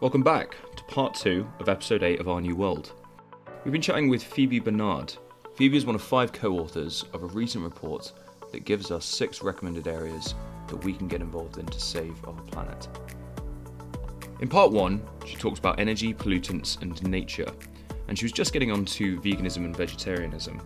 Welcome back to part two of episode 8 of Our New World. We've been chatting with Phoebe Barnard. Phoebe is one of five co authors of a recent report that gives us six recommended areas that we can get involved in to save our planet. In part one, she talks about energy, pollutants, and nature, and she was just getting on to veganism and vegetarianism.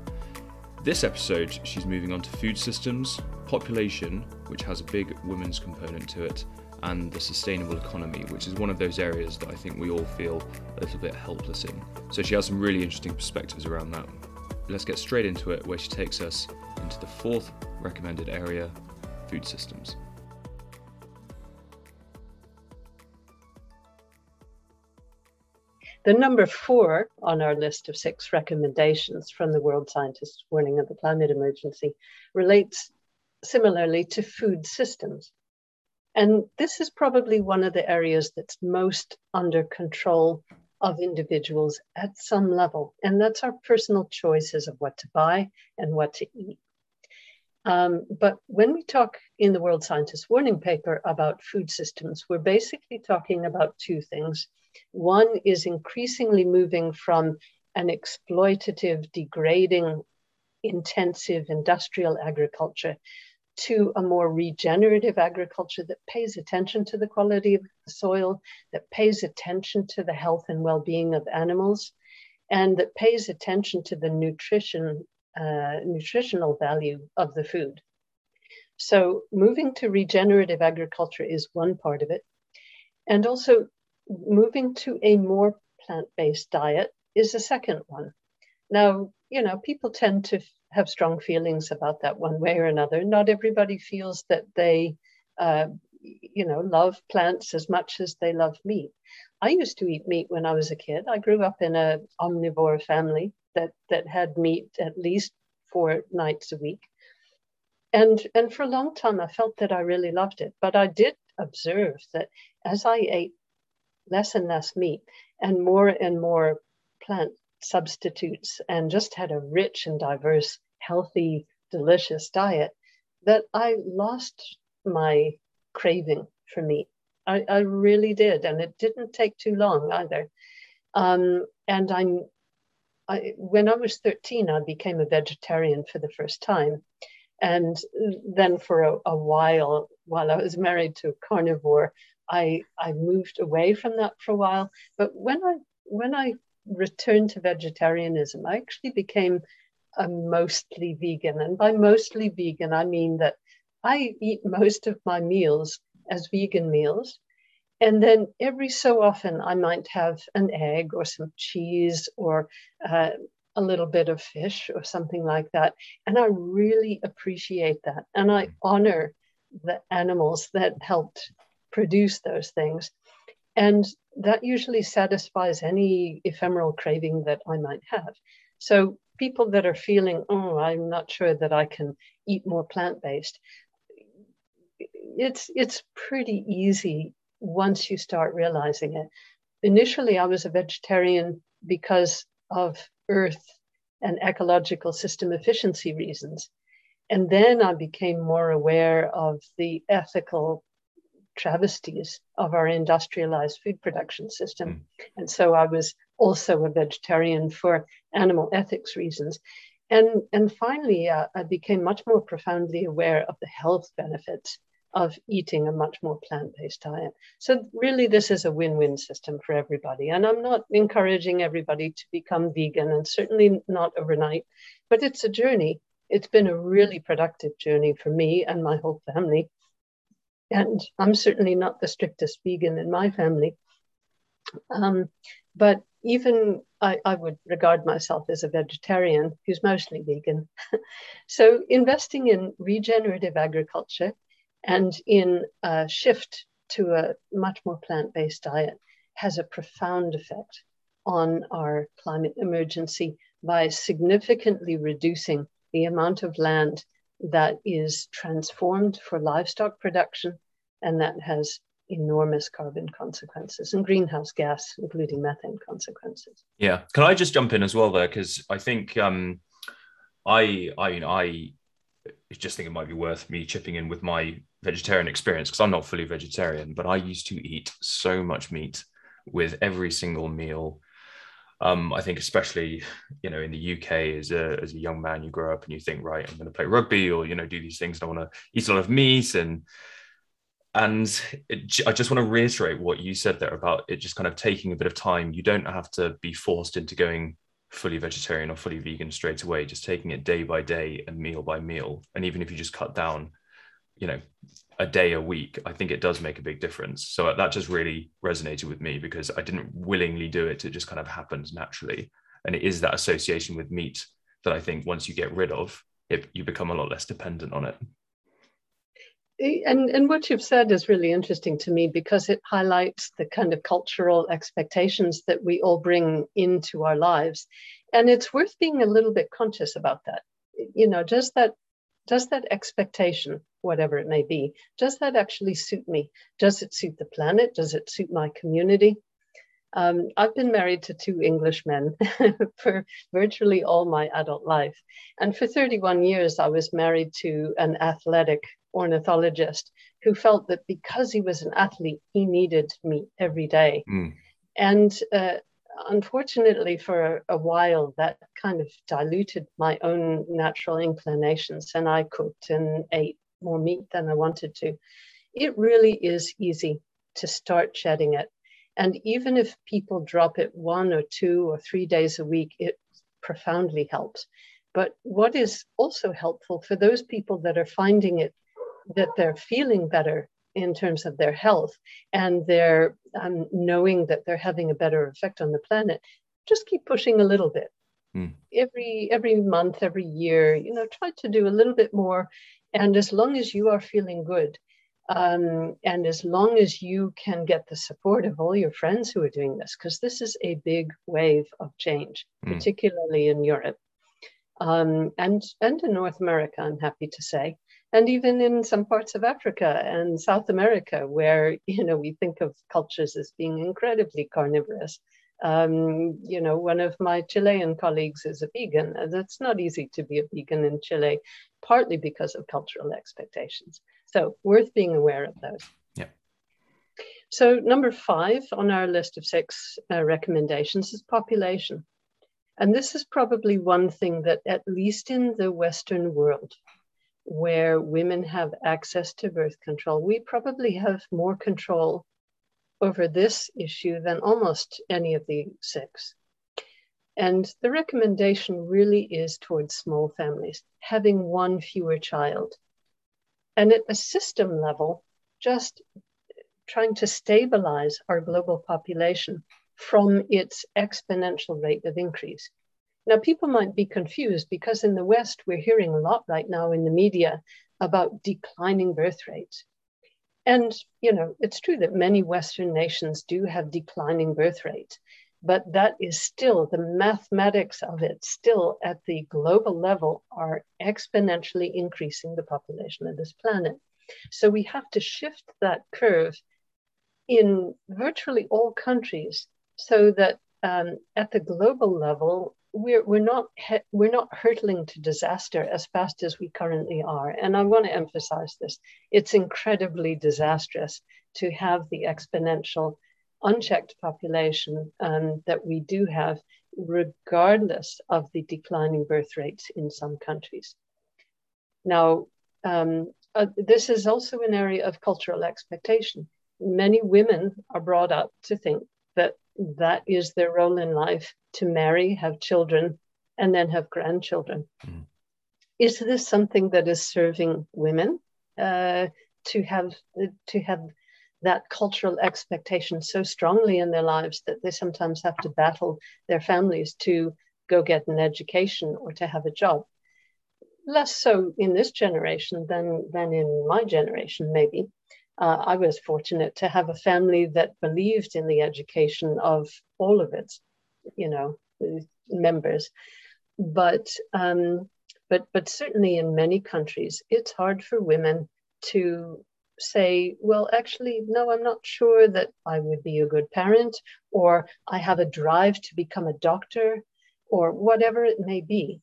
This episode, she's moving on to food systems, population, which has a big women's component to it, and the sustainable economy, which is one of those areas that I think we all feel a little bit helpless in. So she has some really interesting perspectives around that. Let's get straight into it, where she takes us into the fourth recommended area food systems. The number four on our list of six recommendations from the World Scientists Warning of the Climate Emergency relates similarly to food systems. And this is probably one of the areas that's most under control of individuals at some level. And that's our personal choices of what to buy and what to eat. Um, but when we talk in the World Scientist Warning paper about food systems, we're basically talking about two things. One is increasingly moving from an exploitative, degrading, intensive industrial agriculture to a more regenerative agriculture that pays attention to the quality of the soil, that pays attention to the health and well being of animals, and that pays attention to the nutrition, uh, nutritional value of the food. So, moving to regenerative agriculture is one part of it. And also, moving to a more plant based diet is a second one. Now, you know, people tend to have strong feelings about that one way or another. Not everybody feels that they, uh, you know, love plants as much as they love meat. I used to eat meat when I was a kid. I grew up in an omnivore family that that had meat at least four nights a week, and and for a long time I felt that I really loved it. But I did observe that as I ate less and less meat and more and more plant substitutes and just had a rich and diverse, healthy, delicious diet that I lost my craving for meat. I, I really did. And it didn't take too long either. Um, and I'm, I, when I was 13, I became a vegetarian for the first time. And then for a, a while, while I was married to a carnivore, I, I moved away from that for a while. But when I when I returned to vegetarianism, I actually became a mostly vegan. And by mostly vegan, I mean that I eat most of my meals as vegan meals. And then every so often, I might have an egg or some cheese or uh, a little bit of fish or something like that. And I really appreciate that. And I honor the animals that helped produce those things. And that usually satisfies any ephemeral craving that I might have. So people that are feeling, oh, I'm not sure that I can eat more plant-based, it's it's pretty easy once you start realizing it. Initially, I was a vegetarian because of earth and ecological system efficiency reasons. And then I became more aware of the ethical travesties of our industrialized food production system. Mm. And so I was also a vegetarian for animal ethics reasons. And, and finally, uh, I became much more profoundly aware of the health benefits of eating a much more plant based diet. So, really, this is a win win system for everybody. And I'm not encouraging everybody to become vegan, and certainly not overnight, but it's a journey. It's been a really productive journey for me and my whole family. And I'm certainly not the strictest vegan in my family. Um, but even I, I, would regard myself as a vegetarian who's mostly vegan. so investing in regenerative agriculture and in a shift to a much more plant-based diet has a profound effect on our climate emergency by significantly reducing the amount of land that is transformed for livestock production, and that has enormous carbon consequences and greenhouse gas, including methane consequences. Yeah, can I just jump in as well there because I think um, I I know I just think it might be worth me chipping in with my vegetarian experience because I'm not fully vegetarian, but I used to eat so much meat with every single meal. Um, I think especially, you know, in the UK as a, as a young man, you grow up and you think, right, I'm going to play rugby or, you know, do these things. and I want to eat a lot of meat. And, and it, I just want to reiterate what you said there about it just kind of taking a bit of time. You don't have to be forced into going fully vegetarian or fully vegan straight away, just taking it day by day and meal by meal. And even if you just cut down, you know, a day a week, I think it does make a big difference. So that just really resonated with me because I didn't willingly do it. It just kind of happened naturally. And it is that association with meat that I think once you get rid of, it, you become a lot less dependent on it. And, and what you've said is really interesting to me because it highlights the kind of cultural expectations that we all bring into our lives. And it's worth being a little bit conscious about that. You know, just that does that expectation, whatever it may be, does that actually suit me? Does it suit the planet? Does it suit my community? Um, I've been married to two Englishmen for virtually all my adult life. And for 31 years, I was married to an athletic ornithologist who felt that because he was an athlete, he needed me every day. Mm. And uh, unfortunately, for a while, that kind of diluted my own natural inclinations, and I cooked and ate more meat than I wanted to. It really is easy to start shedding it. And even if people drop it one or two or three days a week, it profoundly helps. But what is also helpful for those people that are finding it that they're feeling better in terms of their health and they're um, knowing that they're having a better effect on the planet just keep pushing a little bit mm. every every month every year you know try to do a little bit more and as long as you are feeling good um, and as long as you can get the support of all your friends who are doing this because this is a big wave of change mm. particularly in europe um, and and in north america i'm happy to say and even in some parts of Africa and South America, where you know we think of cultures as being incredibly carnivorous. Um, you know, one of my Chilean colleagues is a vegan. and It's not easy to be a vegan in Chile, partly because of cultural expectations. So, worth being aware of those. Yeah. So, number five on our list of six uh, recommendations is population. And this is probably one thing that, at least in the Western world, where women have access to birth control, we probably have more control over this issue than almost any of the six. And the recommendation really is towards small families, having one fewer child. And at a system level, just trying to stabilize our global population from its exponential rate of increase. Now, people might be confused because in the West, we're hearing a lot right now in the media about declining birth rates. And, you know, it's true that many Western nations do have declining birth rates, but that is still the mathematics of it, still at the global level, are exponentially increasing the population of this planet. So we have to shift that curve in virtually all countries so that um, at the global level, we're we're not we're not hurtling to disaster as fast as we currently are. And i want to emphasize this. It's incredibly disastrous to have the exponential unchecked population um, that we do have regardless of the declining birth rates in some countries. Now um, uh, this is also an area of cultural expectation. Many women are brought up to think that that is their role in life to marry, have children, and then have grandchildren. Mm. Is this something that is serving women uh, to have to have that cultural expectation so strongly in their lives that they sometimes have to battle their families to go get an education or to have a job? Less so in this generation than than in my generation, maybe uh, I was fortunate to have a family that believed in the education of all of its, you know, members. But um, but but certainly in many countries, it's hard for women to say, well, actually, no, I'm not sure that I would be a good parent, or I have a drive to become a doctor, or whatever it may be.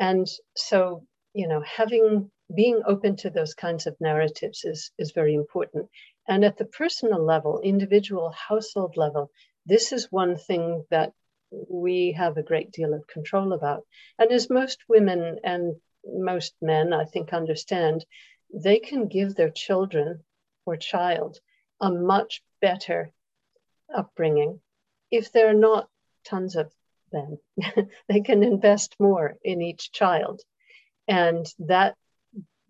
And so, you know, having being open to those kinds of narratives is, is very important. And at the personal level, individual household level, this is one thing that we have a great deal of control about. And as most women and most men, I think, understand, they can give their children or child a much better upbringing if there are not tons of them. they can invest more in each child. And that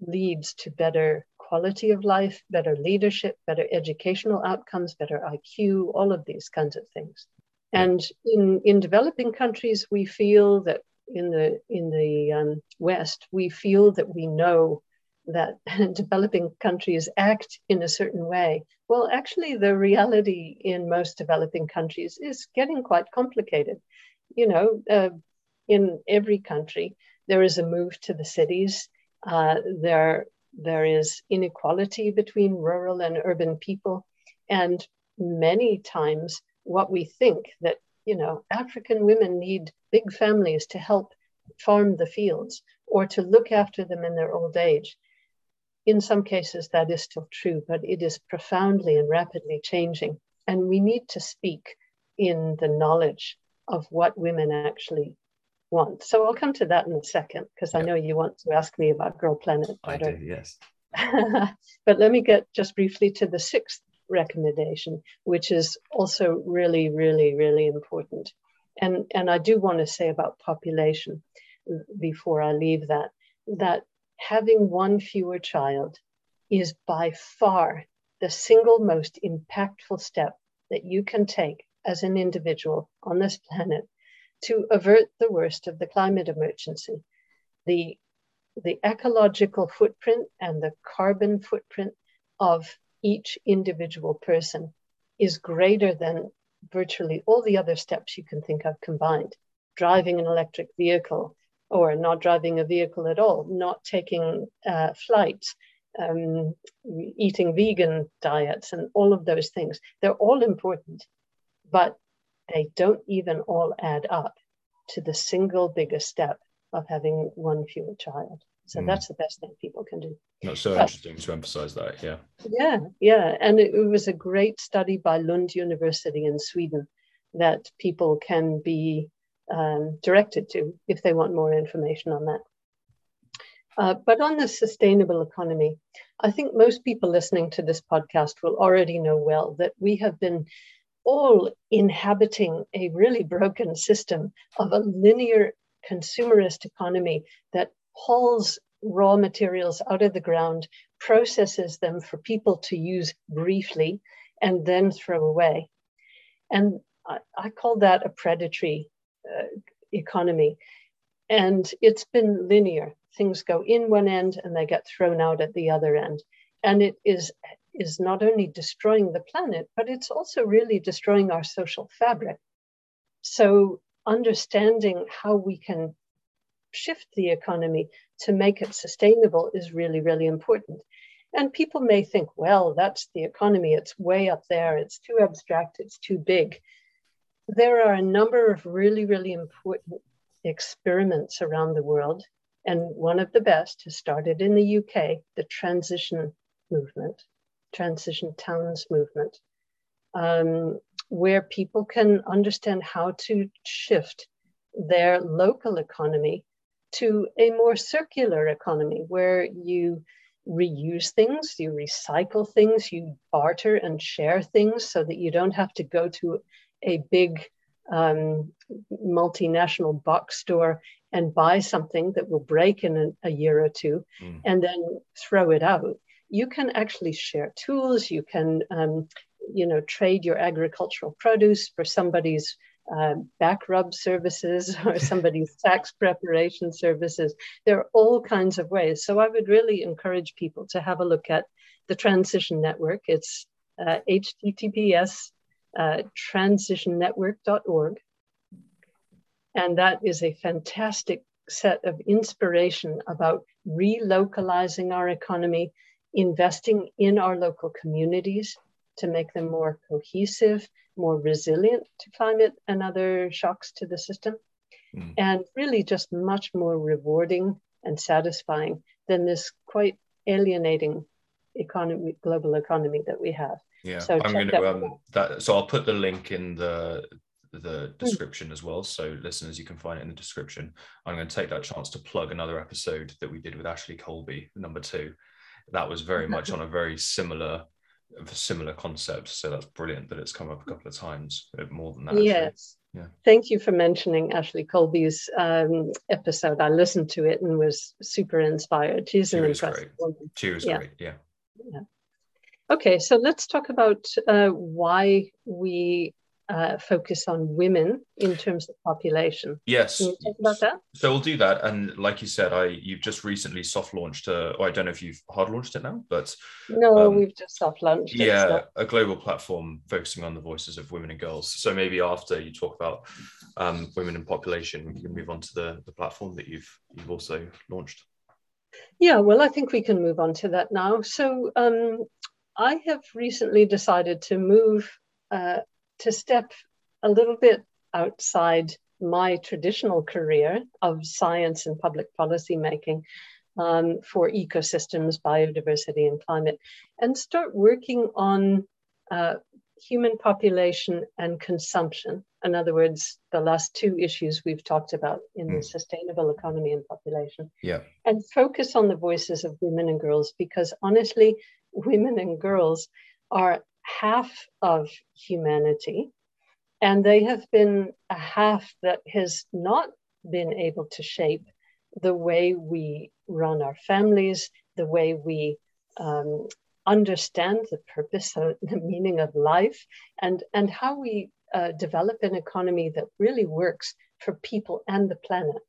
leads to better quality of life, better leadership, better educational outcomes, better IQ, all of these kinds of things. And in, in developing countries, we feel that in the in the um, West, we feel that we know that developing countries act in a certain way. Well, actually, the reality in most developing countries is getting quite complicated. You know, uh, in every country, there is a move to the cities. Uh, there, there is inequality between rural and urban people, and many times what we think that you know African women need big families to help farm the fields or to look after them in their old age in some cases, that is still true, but it is profoundly and rapidly changing. And we need to speak in the knowledge of what women actually want. So I'll come to that in a second, because I know you want to ask me about Girl Planet. I uh, do, yes. but let me get just briefly to the sixth recommendation, which is also really, really, really important. And, and I do want to say about population uh, before I leave that, that having one fewer child is by far the single most impactful step that you can take as an individual on this planet to avert the worst of the climate emergency. The, the ecological footprint and the carbon footprint of each individual person is greater than virtually all the other steps you can think of combined. Driving an electric vehicle, or not driving a vehicle at all, not taking uh, flights, um, eating vegan diets, and all of those things. They're all important, but they don't even all add up to the single biggest step of having one fewer child. So mm. that's the best thing people can do. That's so but, interesting to emphasize that. Yeah. Yeah, yeah. And it, it was a great study by Lund University in Sweden that people can be um, directed to if they want more information on that. Uh, but on the sustainable economy, I think most people listening to this podcast will already know well that we have been all inhabiting a really broken system of a linear consumerist economy that hauls raw materials out of the ground, processes them for people to use briefly, and then throw away. And I, I call that a predatory uh, economy. And it's been linear. Things go in one end and they get thrown out at the other end. And it is, is not only destroying the planet, but it's also really destroying our social fabric. So, understanding how we can shift the economy to make it sustainable is really, really important. And people may think, well, that's the economy, it's way up there, it's too abstract, it's too big there are a number of really, really important experiments around the world. And one of the best has started in the UK, the transition movement, transition towns movement, um, where people can understand how to shift their local economy to a more circular economy where you reuse things, you recycle things, you barter and share things so that you don't have to go to a big um, multinational box store and buy something that will break in a, a year or two mm. and then throw it out. You can actually share tools. You can, um, you know, trade your agricultural produce for somebody's uh, back rub services or somebody's tax preparation services. There are all kinds of ways. So I would really encourage people to have a look at the Transition Network. It's uh, https uh, transitionnetwork.org. And that is a fantastic set of inspiration about relocalizing our economy, investing in our local communities to make them more cohesive, more resilient to climate and other shocks to the system, mm. and really just much more rewarding and satisfying than this quite alienating economy, global economy that we have. Yeah, so I'm going to um, that. So I'll put the link in the the hmm. description as well. So listeners, you can find it in the description. I'm going to take that chance to plug another episode that we did with Ashley Colby, number two. That was very much on a very similar similar concept. So that's brilliant that it's come up a couple of times, more than that. Yes. Yeah. Thank you for mentioning Ashley Colby's um, episode. I listened to it and was super inspired. She's she an impressive great. woman. She was yeah. great. Yeah. Yeah. Okay, so let's talk about uh, why we uh, focus on women in terms of population. Yes. Can you talk about that? So we'll do that. And like you said, I you've just recently soft launched. Uh, I don't know if you've hard launched it now, but no, um, we've just soft launched. Yeah, so. a global platform focusing on the voices of women and girls. So maybe after you talk about um, women and population, we can move on to the the platform that you've you've also launched. Yeah, well, I think we can move on to that now. So um, I have recently decided to move. Uh, to step a little bit outside my traditional career of science and public policy making um, for ecosystems, biodiversity, and climate, and start working on uh, human population and consumption. In other words, the last two issues we've talked about in mm. the sustainable economy and population. Yeah. And focus on the voices of women and girls because honestly, women and girls are half of humanity, and they have been a half that has not been able to shape the way we run our families, the way we um, understand the purpose, and the meaning of life, and, and how we uh, develop an economy that really works for people and the planet.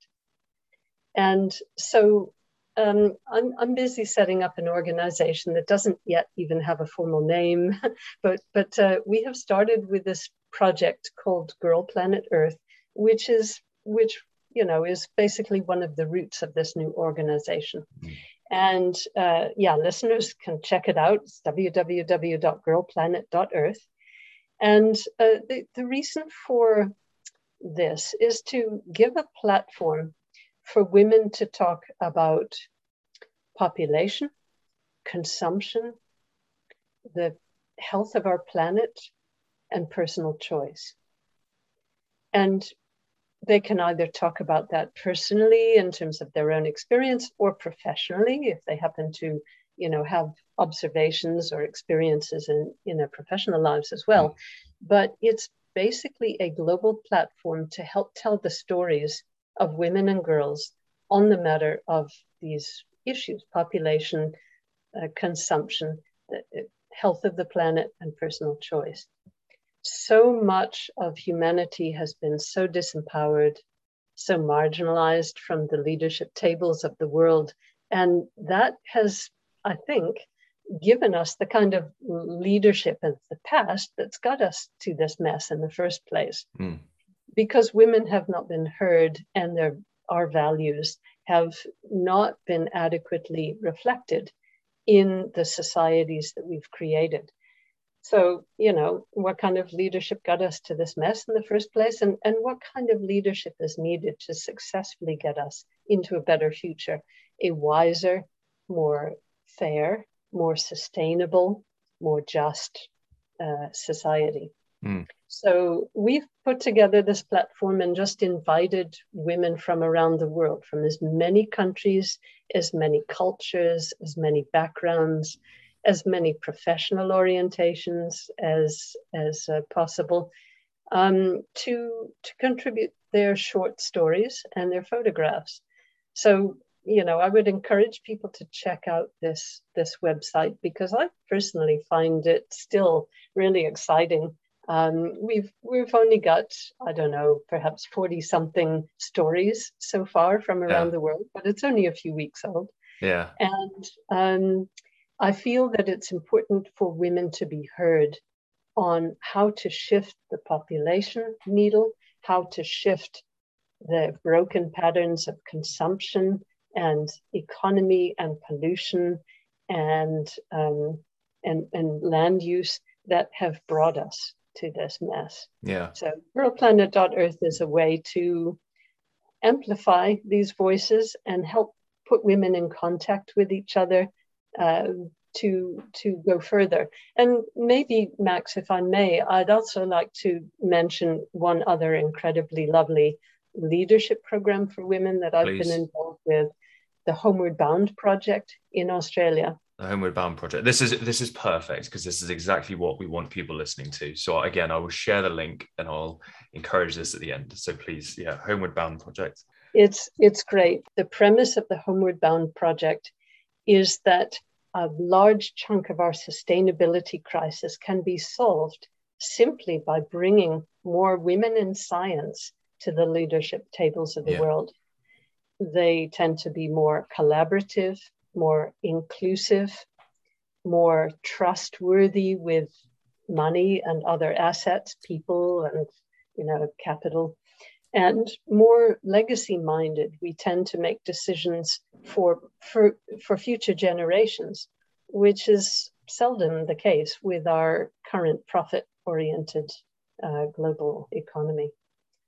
And so um, I'm, I'm, busy setting up an organization that doesn't yet even have a formal name, but, but uh, we have started with this project called Girl Planet Earth, which is, which, you know, is basically one of the roots of this new organization. Mm. And uh, yeah, listeners can check it out. It's www.girlplanet.earth. And uh, the, the reason for this is to give a platform for women to talk about population, consumption, the health of our planet, and personal choice. And they can either talk about that personally in terms of their own experience or professionally if they happen to you know have observations or experiences in in their professional lives as well mm. but it's basically a global platform to help tell the stories of women and girls on the matter of these issues population, uh, consumption, the health of the planet, and personal choice. So much of humanity has been so disempowered, so marginalized from the leadership tables of the world. And that has, I think, given us the kind of leadership of the past that's got us to this mess in the first place. Mm. Because women have not been heard and their our values have not been adequately reflected in the societies that we've created. So, you know, what kind of leadership got us to this mess in the first place? And, and what kind of leadership is needed to successfully get us into a better future, a wiser, more fair, more sustainable, more just uh, society? Mm. So we've put together this platform and just invited women from around the world, from as many countries, as many cultures, as many backgrounds, as many professional orientations as as uh, possible, um, to to contribute their short stories and their photographs. So you know, I would encourage people to check out this this website because I personally find it still really exciting um, we've we've only got I don't know perhaps forty something stories so far from around yeah. the world, but it's only a few weeks old. Yeah, and um, I feel that it's important for women to be heard on how to shift the population needle, how to shift the broken patterns of consumption and economy and pollution and um, and and land use that have brought us to this mess. Yeah. So girlplanet.earth is a way to amplify these voices and help put women in contact with each other, uh, to to go further. And maybe, Max, if I may, I'd also like to mention one other incredibly lovely leadership program for women that I've Please. been involved with, the Homeward Bound project in Australia. The Homeward Bound project. This is this is perfect because this is exactly what we want people listening to. So again, I will share the link and I'll encourage this at the end. So please, yeah, Homeward Bound project. It's it's great. The premise of the Homeward Bound project is that a large chunk of our sustainability crisis can be solved simply by bringing more women in science to the leadership tables of the yeah. world. They tend to be more collaborative, more inclusive, more trustworthy with money and other assets, people and you know capital, and more legacy minded. We tend to make decisions for for for future generations, which is seldom the case with our current profit oriented uh, global economy.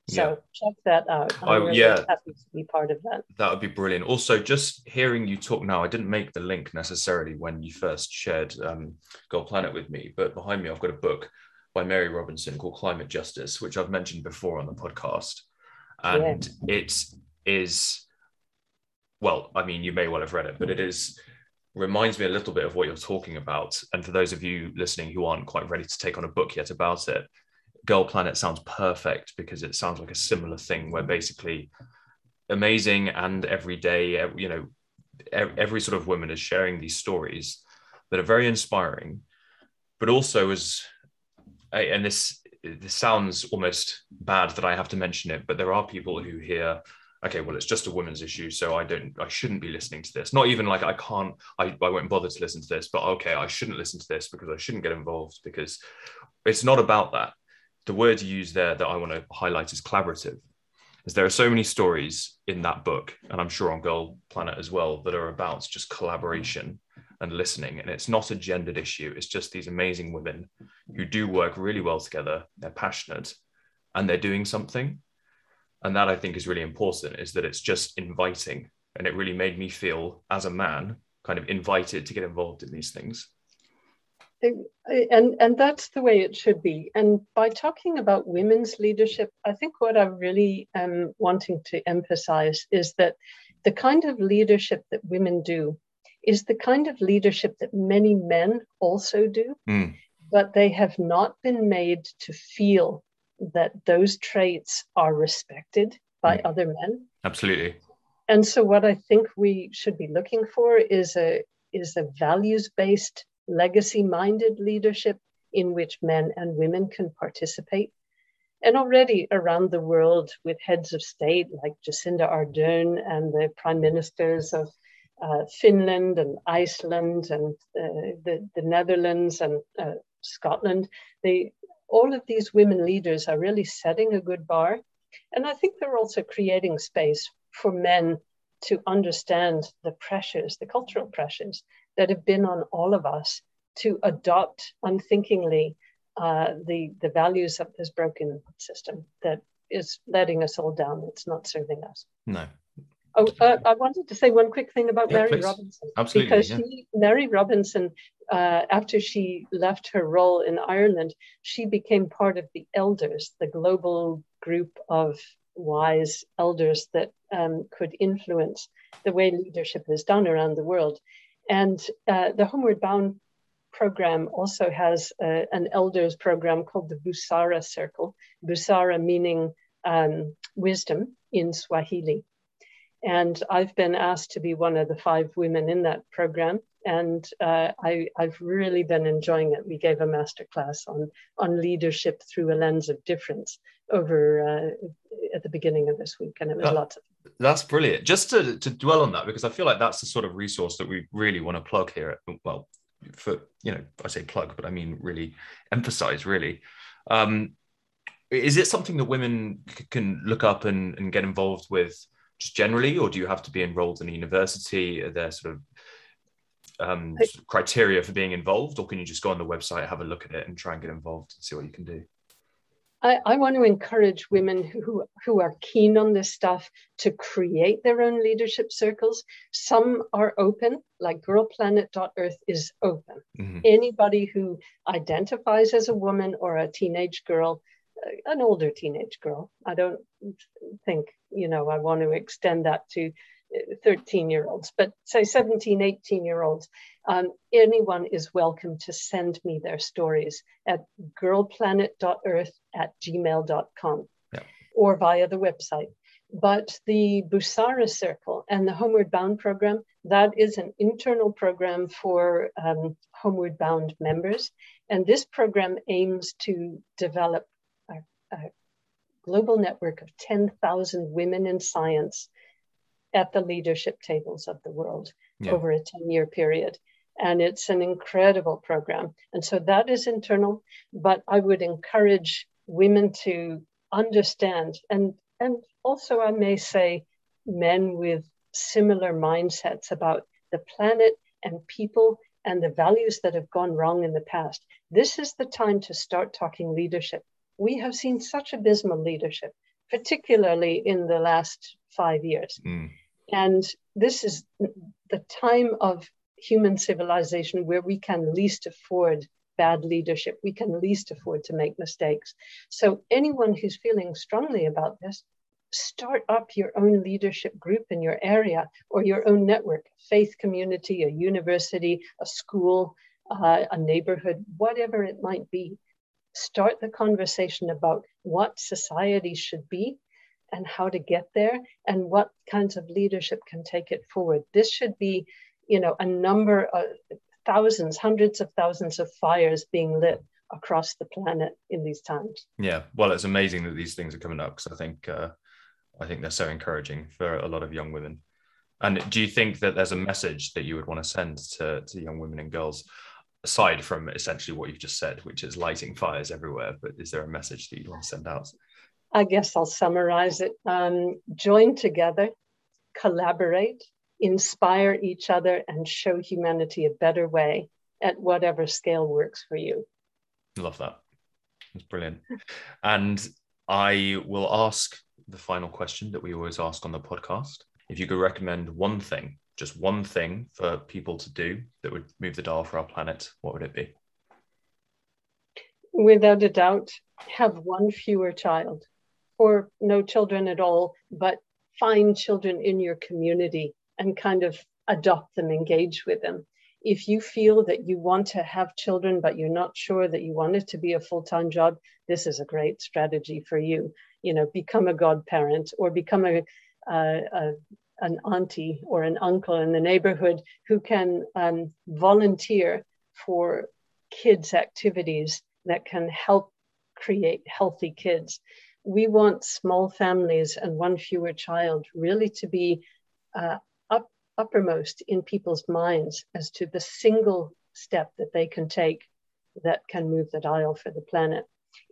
So yeah. check that out. I'm I, really yeah, happy to be part of that. That would be brilliant. Also, just hearing you talk now, I didn't make the link necessarily when you first shared um, Girl Planet with me, but behind me, I've got a book by Mary Robinson called Climate Justice, which I've mentioned before on the podcast. And yeah. it is, well, I mean, you may well have read it, but it is reminds me a little bit of what you're talking about. And for those of you listening who aren't quite ready to take on a book yet about it, Girl Planet sounds perfect because it sounds like a similar thing where mm. basically amazing and every day, eh, you know, every sort of woman is sharing these stories that are very inspiring, but also as, eh, and this this sounds almost bad that I have to mention it, but there are people who hear, okay, well, it's just a woman's issue, so I don't, I shouldn't be listening to this. Not even like I can't, I, I won't bother to listen to this, but okay, I shouldn't listen to this because I shouldn't get involved because it's not about that the word you use there that I want to highlight is collaborative. Is there are so many stories in that book, and I'm sure on Girl Planet as well, that are about just collaboration and listening. And it's not a gendered issue. It's just these amazing women who do work really well together. They're passionate and they're doing something. And that I think is really important is that it's just inviting. And it really made me feel as a man kind of invited to get involved in these things and and that's the way it should be and by talking about women's leadership i think what i'm really um, wanting to emphasize is that the kind of leadership that women do is the kind of leadership that many men also do mm. but they have not been made to feel that those traits are respected by mm. other men absolutely and so what i think we should be looking for is a is a values based legacy minded leadership in which men and women can participate. And already around the world, with heads of state like Jacinda Ardern and the prime ministers of uh, Finland and Iceland and uh, the, the Netherlands and uh, Scotland, they, all of these women leaders are really setting a good bar. And I think they're also creating space for men to understand the pressures, the cultural pressures that have been on all of us to adopt unthinkingly uh, the, the values of this broken system that is letting us all down. It's not serving us. No. Oh, uh, I wanted to say one quick thing about yeah, Mary please. Robinson. Absolutely. Because yeah. she, Mary Robinson, uh, after she left her role in Ireland, she became part of the elders, the global group of wise elders that um, could influence the way leadership is done around the world. And uh, the Homeward Bound program also has uh, an elders program called the Busara Circle, Busara meaning um, wisdom in Swahili. And I've been asked to be one of the five women in that program. And uh, I, have really been enjoying it. We gave a master class on, on leadership through a lens of difference over uh, at the beginning of this week, and it was lots of. That's brilliant. Just to, to dwell on that, because I feel like that's the sort of resource that we really want to plug here. At, well, for you know, I say plug, but I mean really emphasize. Really, um, is it something that women c- can look up and, and get involved with just generally, or do you have to be enrolled in a university? Are there sort of um, criteria for being involved, or can you just go on the website, have a look at it, and try and get involved and see what you can do? I, I, want to encourage women who, who are keen on this stuff to create their own leadership circles. Some are open, like girlplanet.earth is open. Mm-hmm. Anybody who identifies as a woman or a teenage girl, uh, an older teenage girl, I don't think, you know, I want to extend that to 13 year olds, but say 17, 18 year olds, um, anyone is welcome to send me their stories at girlplanet.earth at gmail.com yeah. or via the website. But the Busara Circle and the Homeward Bound program, that is an internal program for um, Homeward Bound members. And this program aims to develop a, a global network of 10,000 women in science at the leadership tables of the world yeah. over a 10 year period. And it's an incredible program. And so that is internal, but I would encourage women to understand and and also I may say men with similar mindsets about the planet and people and the values that have gone wrong in the past. This is the time to start talking leadership. We have seen such abysmal leadership, particularly in the last five years. Mm. And this is the time of human civilization where we can least afford bad leadership. We can least afford to make mistakes. So, anyone who's feeling strongly about this, start up your own leadership group in your area or your own network, faith community, a university, a school, uh, a neighborhood, whatever it might be. Start the conversation about what society should be and how to get there and what kinds of leadership can take it forward. This should be, you know, a number of thousands, hundreds of thousands of fires being lit across the planet in these times. Yeah, well, it's amazing that these things are coming up because I think uh, I think they're so encouraging for a lot of young women. And do you think that there's a message that you would want to send to, to young women and girls, aside from essentially what you've just said, which is lighting fires everywhere? But is there a message that you'd want to send out? I guess I'll summarize it. Um, join together, collaborate, inspire each other, and show humanity a better way at whatever scale works for you. Love that. That's brilliant. and I will ask the final question that we always ask on the podcast. If you could recommend one thing, just one thing for people to do that would move the dial for our planet, what would it be? Without a doubt, have one fewer child or no children at all, but find children in your community and kind of adopt them, engage with them. If you feel that you want to have children, but you're not sure that you want it to be a full time job, this is a great strategy for you. You know, become a godparent or become a, a an auntie or an uncle in the neighborhood who can um, volunteer for kids' activities that can help create healthy kids we want small families and one fewer child really to be uh, uppermost in people's minds as to the single step that they can take that can move the dial for the planet.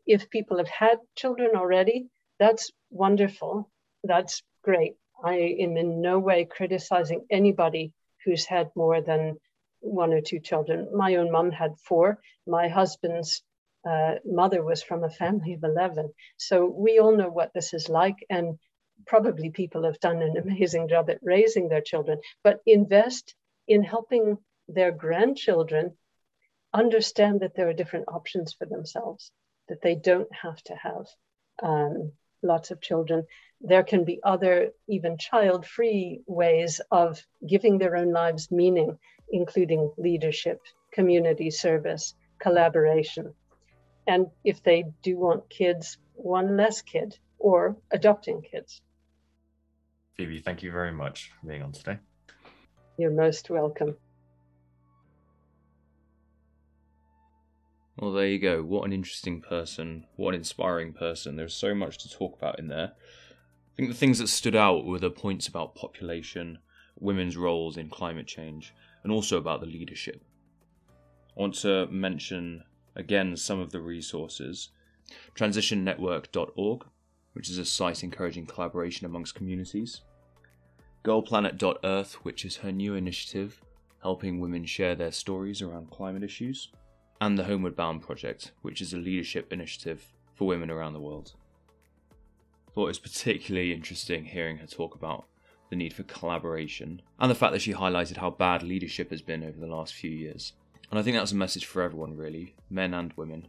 If people have had children already, that's wonderful. That's great. I am in no way criticizing anybody who's had more than one or two children. My own mom had four. My husband's uh, mother was from a family of 11. So we all know what this is like. And probably people have done an amazing job at raising their children, but invest in helping their grandchildren understand that there are different options for themselves, that they don't have to have um, lots of children. There can be other, even child free ways of giving their own lives meaning, including leadership, community service, collaboration. And if they do want kids, one less kid or adopting kids. Phoebe, thank you very much for being on today. You're most welcome. Well, there you go. What an interesting person. What an inspiring person. There's so much to talk about in there. I think the things that stood out were the points about population, women's roles in climate change, and also about the leadership. I want to mention again some of the resources transitionnetwork.org, which is a site encouraging collaboration amongst communities, girlplanet.earth, which is her new initiative helping women share their stories around climate issues, and the Homeward Bound Project, which is a leadership initiative for women around the world. I thought it was particularly interesting hearing her talk about the need for collaboration and the fact that she highlighted how bad leadership has been over the last few years. And I think that's a message for everyone, really, men and women.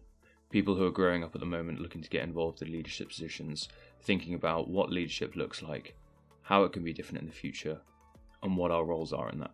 People who are growing up at the moment looking to get involved in leadership positions, thinking about what leadership looks like, how it can be different in the future, and what our roles are in that.